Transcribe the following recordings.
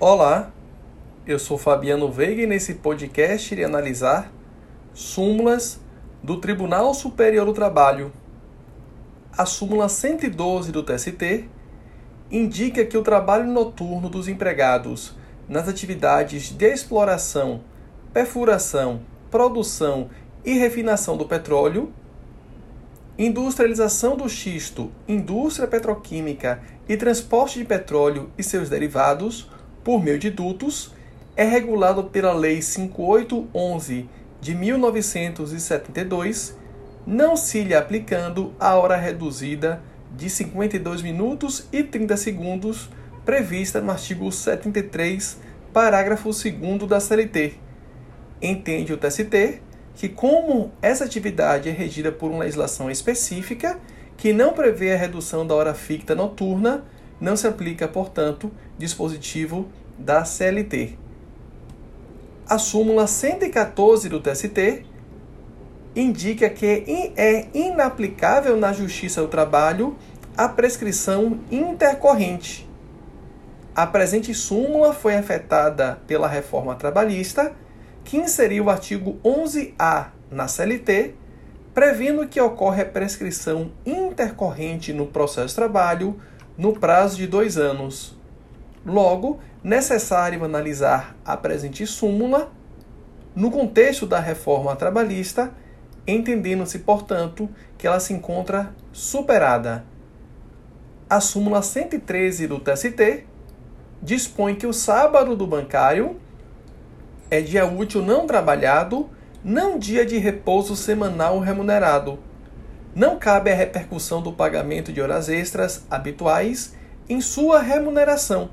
Olá, eu sou Fabiano Veiga e nesse podcast irei analisar súmulas do Tribunal Superior do Trabalho. A súmula 112 do TST indica que o trabalho noturno dos empregados nas atividades de exploração, perfuração, produção e refinação do petróleo, industrialização do xisto, indústria petroquímica e transporte de petróleo e seus derivados por meio de dutos é regulado pela Lei 5811 de 1972, não se lhe aplicando a hora reduzida de 52 minutos e 30 segundos prevista no artigo 73, parágrafo 2 da CLT. Entende o TST que, como essa atividade é regida por uma legislação específica, que não prevê a redução da hora fixa noturna, não se aplica, portanto, dispositivo da CLT. A súmula 114 do TST indica que é inaplicável na Justiça do Trabalho a prescrição intercorrente. A presente súmula foi afetada pela reforma trabalhista, que inseriu o artigo 11A na CLT, prevendo que ocorre a prescrição intercorrente no processo de trabalho no prazo de dois anos. Logo, necessário analisar a presente súmula no contexto da reforma trabalhista, entendendo-se, portanto, que ela se encontra superada. A súmula 113 do TST dispõe que o sábado do bancário é dia útil não trabalhado, não dia de repouso semanal remunerado. Não cabe a repercussão do pagamento de horas extras habituais em sua remuneração.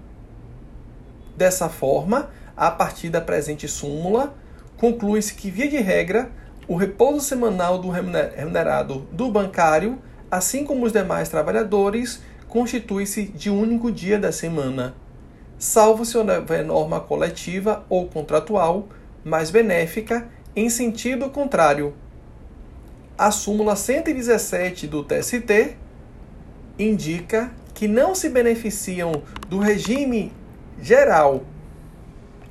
Dessa forma, a partir da presente súmula, conclui-se que, via de regra, o repouso semanal do remunerado do bancário, assim como os demais trabalhadores, constitui-se de único dia da semana, salvo se houver norma coletiva ou contratual mais benéfica em sentido contrário. A súmula 117 do TST indica que não se beneficiam do regime geral,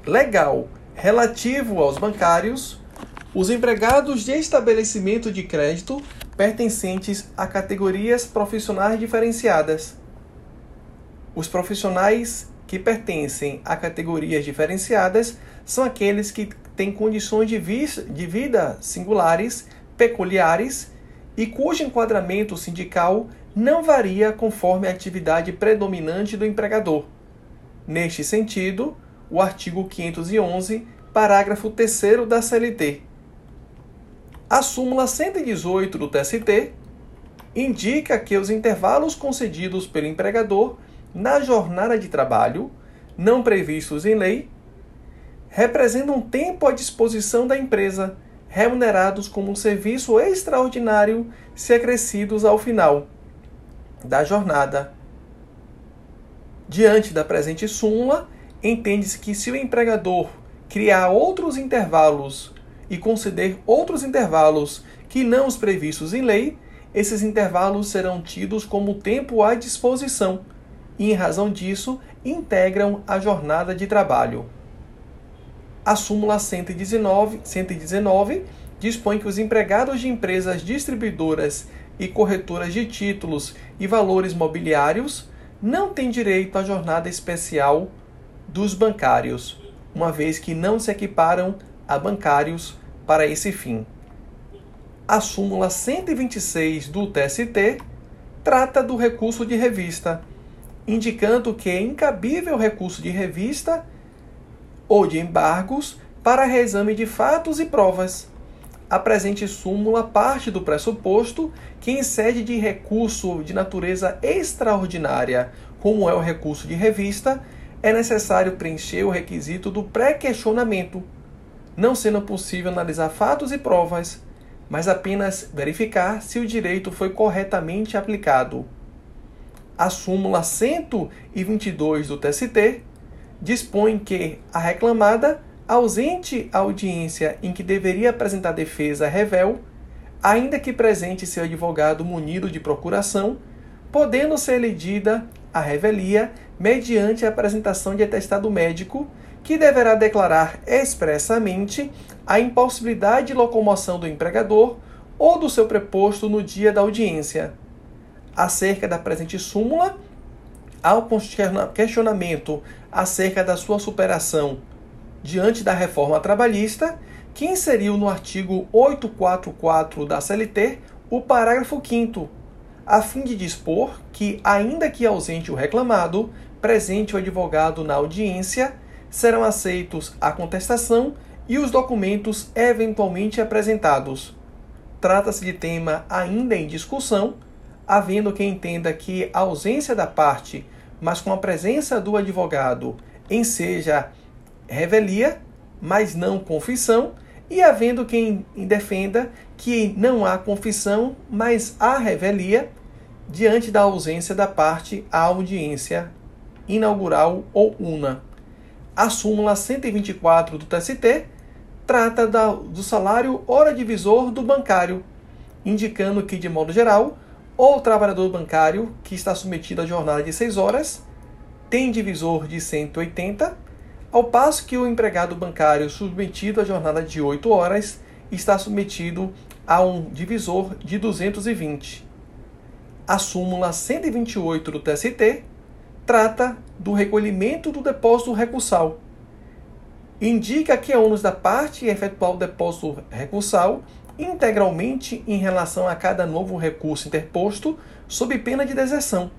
legal, relativo aos bancários, os empregados de estabelecimento de crédito pertencentes a categorias profissionais diferenciadas. Os profissionais que pertencem a categorias diferenciadas são aqueles que têm condições de, de vida singulares, peculiares e cujo enquadramento sindical não varia conforme a atividade predominante do empregador. Neste sentido, o artigo 511, parágrafo 3 da CLT. A súmula 118 do TST indica que os intervalos concedidos pelo empregador na jornada de trabalho, não previstos em lei, representam tempo à disposição da empresa, remunerados como um serviço extraordinário se acrescidos ao final da jornada Diante da presente súmula, entende-se que se o empregador criar outros intervalos e conceder outros intervalos que não os previstos em lei, esses intervalos serão tidos como tempo à disposição e, em razão disso, integram a jornada de trabalho. A súmula 119, 119 dispõe que os empregados de empresas distribuidoras e corretoras de títulos e valores mobiliários não tem direito à jornada especial dos bancários, uma vez que não se equiparam a bancários para esse fim. A súmula 126 do TST trata do recurso de revista, indicando que é incabível recurso de revista ou de embargos para reexame de fatos e provas a presente súmula parte do pressuposto que, em sede de recurso de natureza extraordinária, como é o recurso de revista, é necessário preencher o requisito do pré-questionamento, não sendo possível analisar fatos e provas, mas apenas verificar se o direito foi corretamente aplicado. A súmula 122 do TST dispõe que a reclamada ausente a audiência em que deveria apresentar defesa revel, ainda que presente seu advogado munido de procuração, podendo ser elegida a revelia mediante a apresentação de atestado médico, que deverá declarar expressamente a impossibilidade de locomoção do empregador ou do seu preposto no dia da audiência. Acerca da presente súmula, ao questionamento acerca da sua superação diante da reforma trabalhista, que inseriu no artigo 844 da CLT o parágrafo 5 a fim de dispor que, ainda que ausente o reclamado, presente o advogado na audiência, serão aceitos a contestação e os documentos eventualmente apresentados. Trata-se de tema ainda em discussão, havendo quem entenda que a ausência da parte, mas com a presença do advogado, enseja revelia, mas não confissão, e havendo quem defenda que não há confissão, mas há revelia, diante da ausência da parte à audiência inaugural ou una. A súmula 124 do TST trata da, do salário hora divisor do bancário, indicando que, de modo geral, o trabalhador bancário que está submetido à jornada de 6 horas tem divisor de 180 ao passo que o empregado bancário submetido à jornada de 8 horas está submetido a um divisor de 220. A súmula 128 do TST trata do recolhimento do depósito recursal. Indica que é ônus da parte efetuar o depósito recursal integralmente em relação a cada novo recurso interposto sob pena de deserção,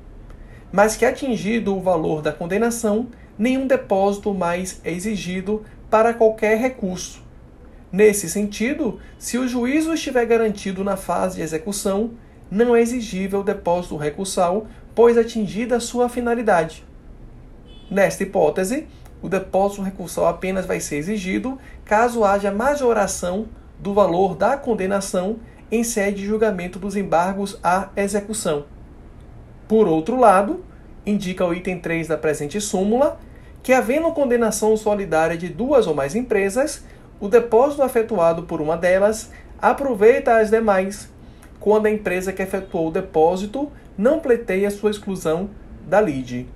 mas que atingido o valor da condenação, nenhum depósito mais é exigido para qualquer recurso. Nesse sentido, se o juízo estiver garantido na fase de execução, não é exigível depósito recursal, pois atingida a sua finalidade. Nesta hipótese, o depósito recursal apenas vai ser exigido caso haja majoração do valor da condenação em sede de julgamento dos embargos à execução. Por outro lado, indica o item 3 da presente súmula que, havendo condenação solidária de duas ou mais empresas, o depósito efetuado por uma delas aproveita as demais, quando a empresa que efetuou o depósito não pleiteia sua exclusão da lide.